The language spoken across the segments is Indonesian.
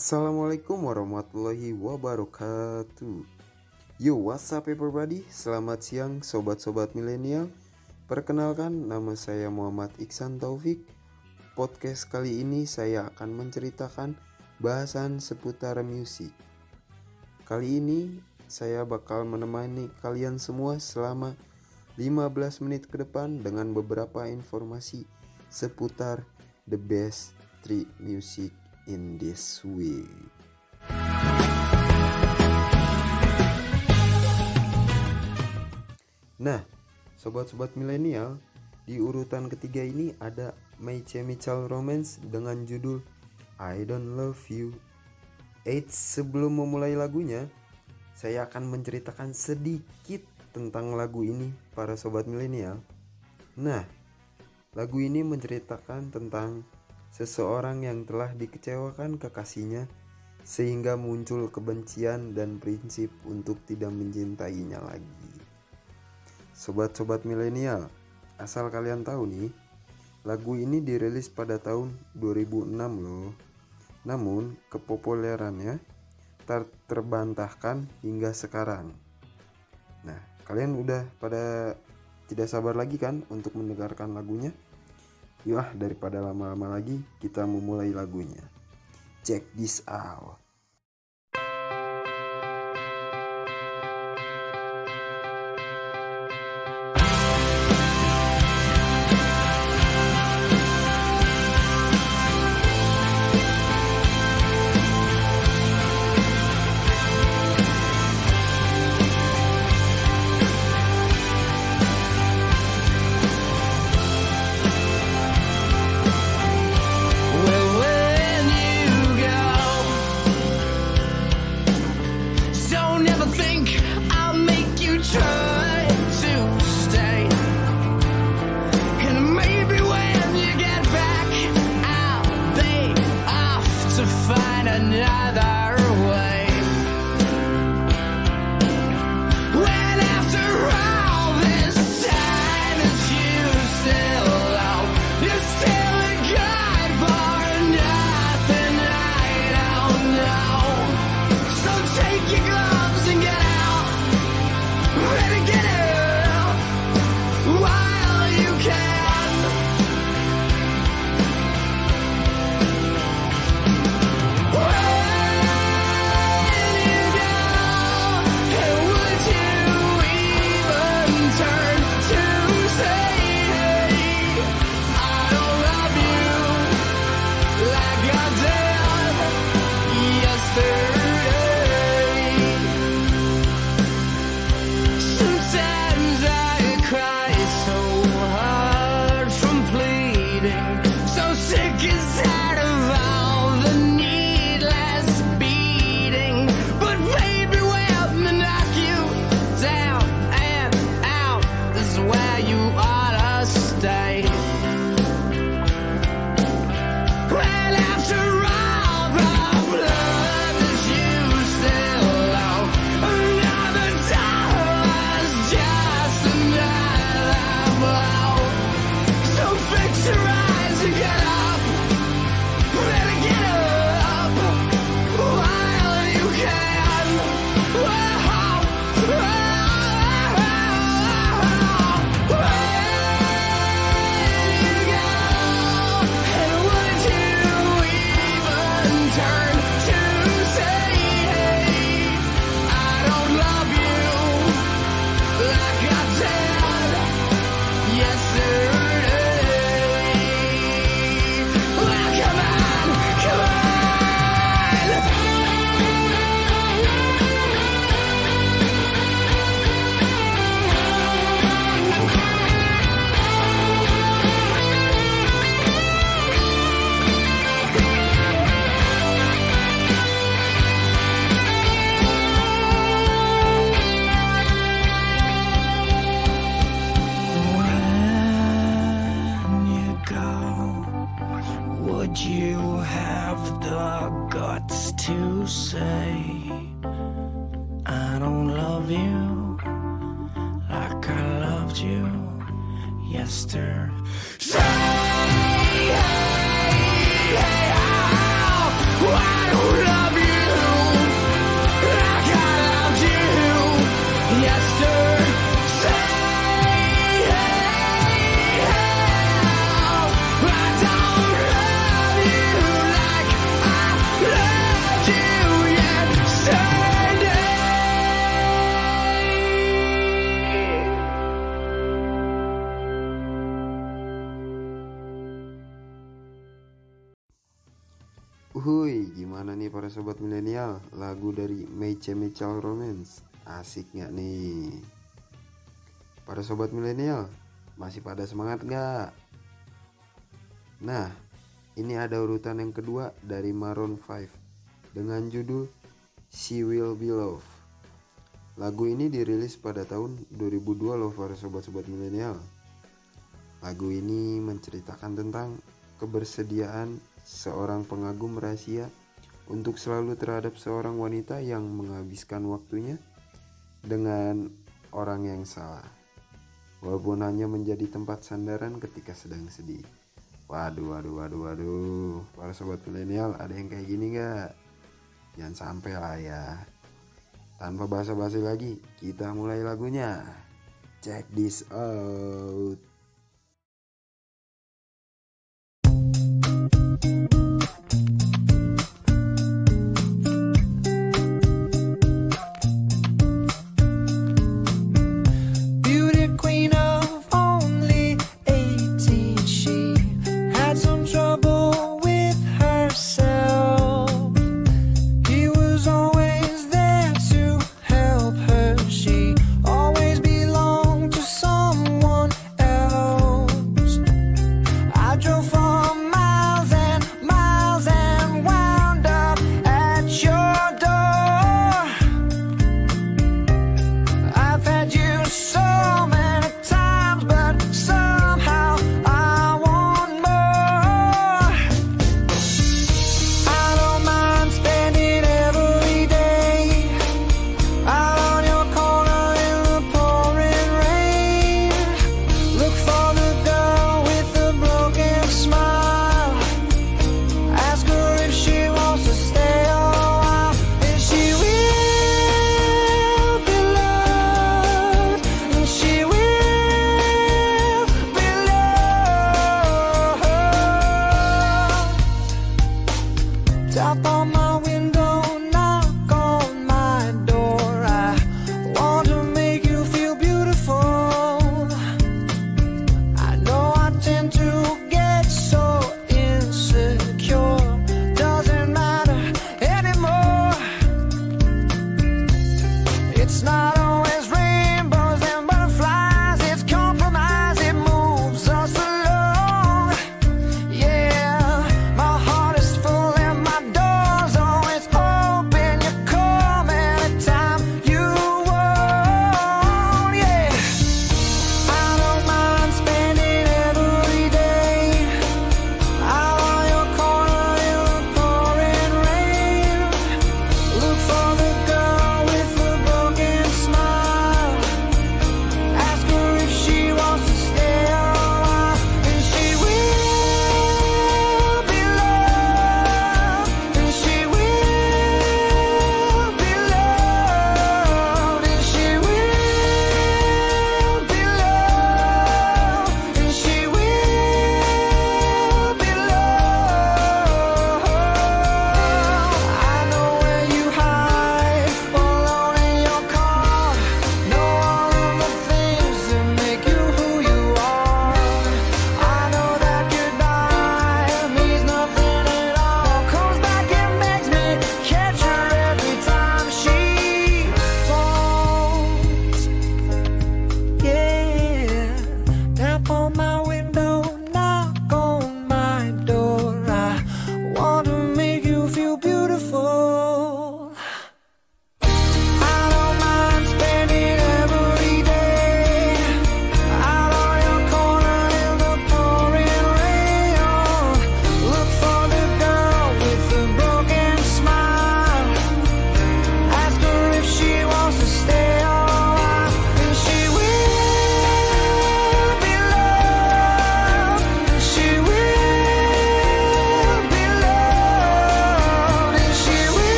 Assalamualaikum warahmatullahi wabarakatuh. Yo what's up everybody? Selamat siang sobat-sobat milenial. Perkenalkan nama saya Muhammad Iksan Taufik. Podcast kali ini saya akan menceritakan bahasan seputar musik. Kali ini saya bakal menemani kalian semua selama 15 menit ke depan dengan beberapa informasi seputar the best street music in this week. Nah, sobat-sobat milenial, di urutan ketiga ini ada My Chemical Romance dengan judul I Don't Love You. Eits, sebelum memulai lagunya, saya akan menceritakan sedikit tentang lagu ini para sobat milenial. Nah, lagu ini menceritakan tentang seseorang yang telah dikecewakan kekasihnya sehingga muncul kebencian dan prinsip untuk tidak mencintainya lagi. Sobat-sobat milenial, asal kalian tahu nih, lagu ini dirilis pada tahun 2006 loh. Namun, kepopulerannya tak terbantahkan hingga sekarang. Nah, kalian udah pada tidak sabar lagi kan untuk mendengarkan lagunya? Yuk daripada lama-lama lagi kita memulai lagunya. Check this out. loved you yesterday. Uhuy, gimana nih para sobat milenial? Lagu dari My Chemical Romance Asik nggak nih? Para sobat milenial, masih pada semangat nggak? Nah, ini ada urutan yang kedua dari Maroon 5 Dengan judul She Will Be Love Lagu ini dirilis pada tahun 2002 loh para sobat-sobat milenial Lagu ini menceritakan tentang kebersediaan seorang pengagum rahasia untuk selalu terhadap seorang wanita yang menghabiskan waktunya dengan orang yang salah. Walaupun hanya menjadi tempat sandaran ketika sedang sedih. Waduh, waduh, waduh, waduh. Para sobat milenial, ada yang kayak gini nggak? Jangan sampai lah ya. Tanpa basa-basi lagi, kita mulai lagunya. Check this out. Thank you.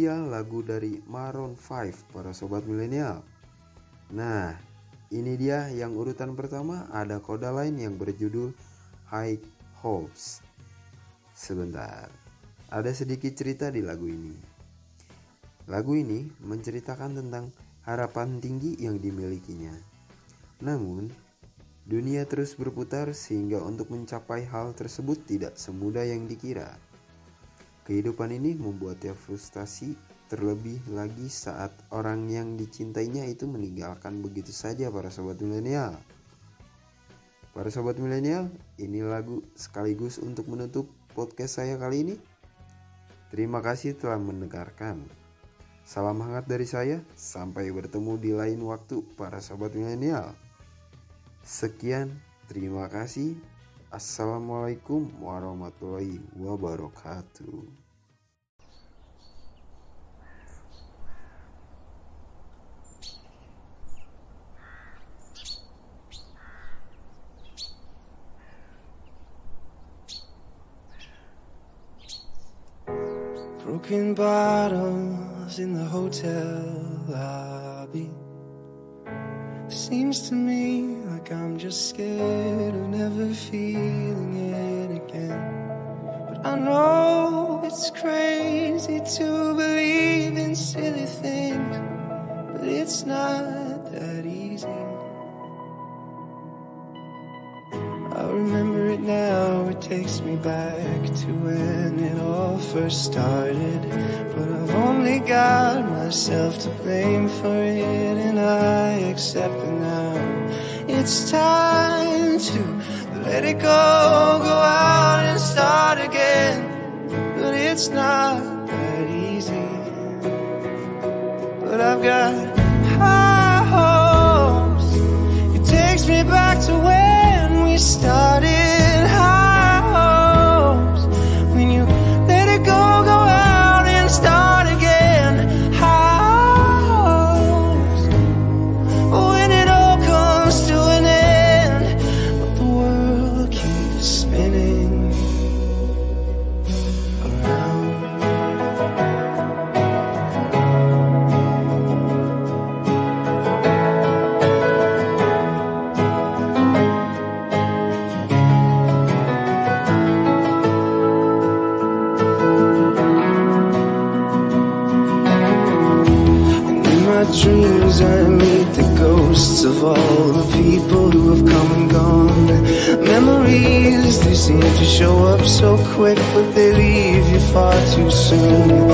Dia lagu dari Maroon 5 para sobat milenial. Nah, ini dia yang urutan pertama ada koda lain yang berjudul High Hopes. Sebentar, ada sedikit cerita di lagu ini. Lagu ini menceritakan tentang harapan tinggi yang dimilikinya. Namun, dunia terus berputar sehingga untuk mencapai hal tersebut tidak semudah yang dikira. Kehidupan ini membuatnya frustasi terlebih lagi saat orang yang dicintainya itu meninggalkan begitu saja para sobat milenial. Para sobat milenial, ini lagu sekaligus untuk menutup podcast saya kali ini. Terima kasih telah mendengarkan. Salam hangat dari saya, sampai bertemu di lain waktu para sobat milenial. Sekian, terima kasih. Assalamualaikum warahmatullahi wabarakatuh. Broken bottles in the hotel lobby. Seems to me like I'm just scared of never feeling it again. But I know it's crazy to believe in silly things, but it's not that easy. I remember it now, it takes me back to when it all first started. But I've only got myself to blame for it, and I accept it now. It's time to let it go, go out and start again. But it's not that easy. But I've got high hopes. It takes me back to when we started. Soon.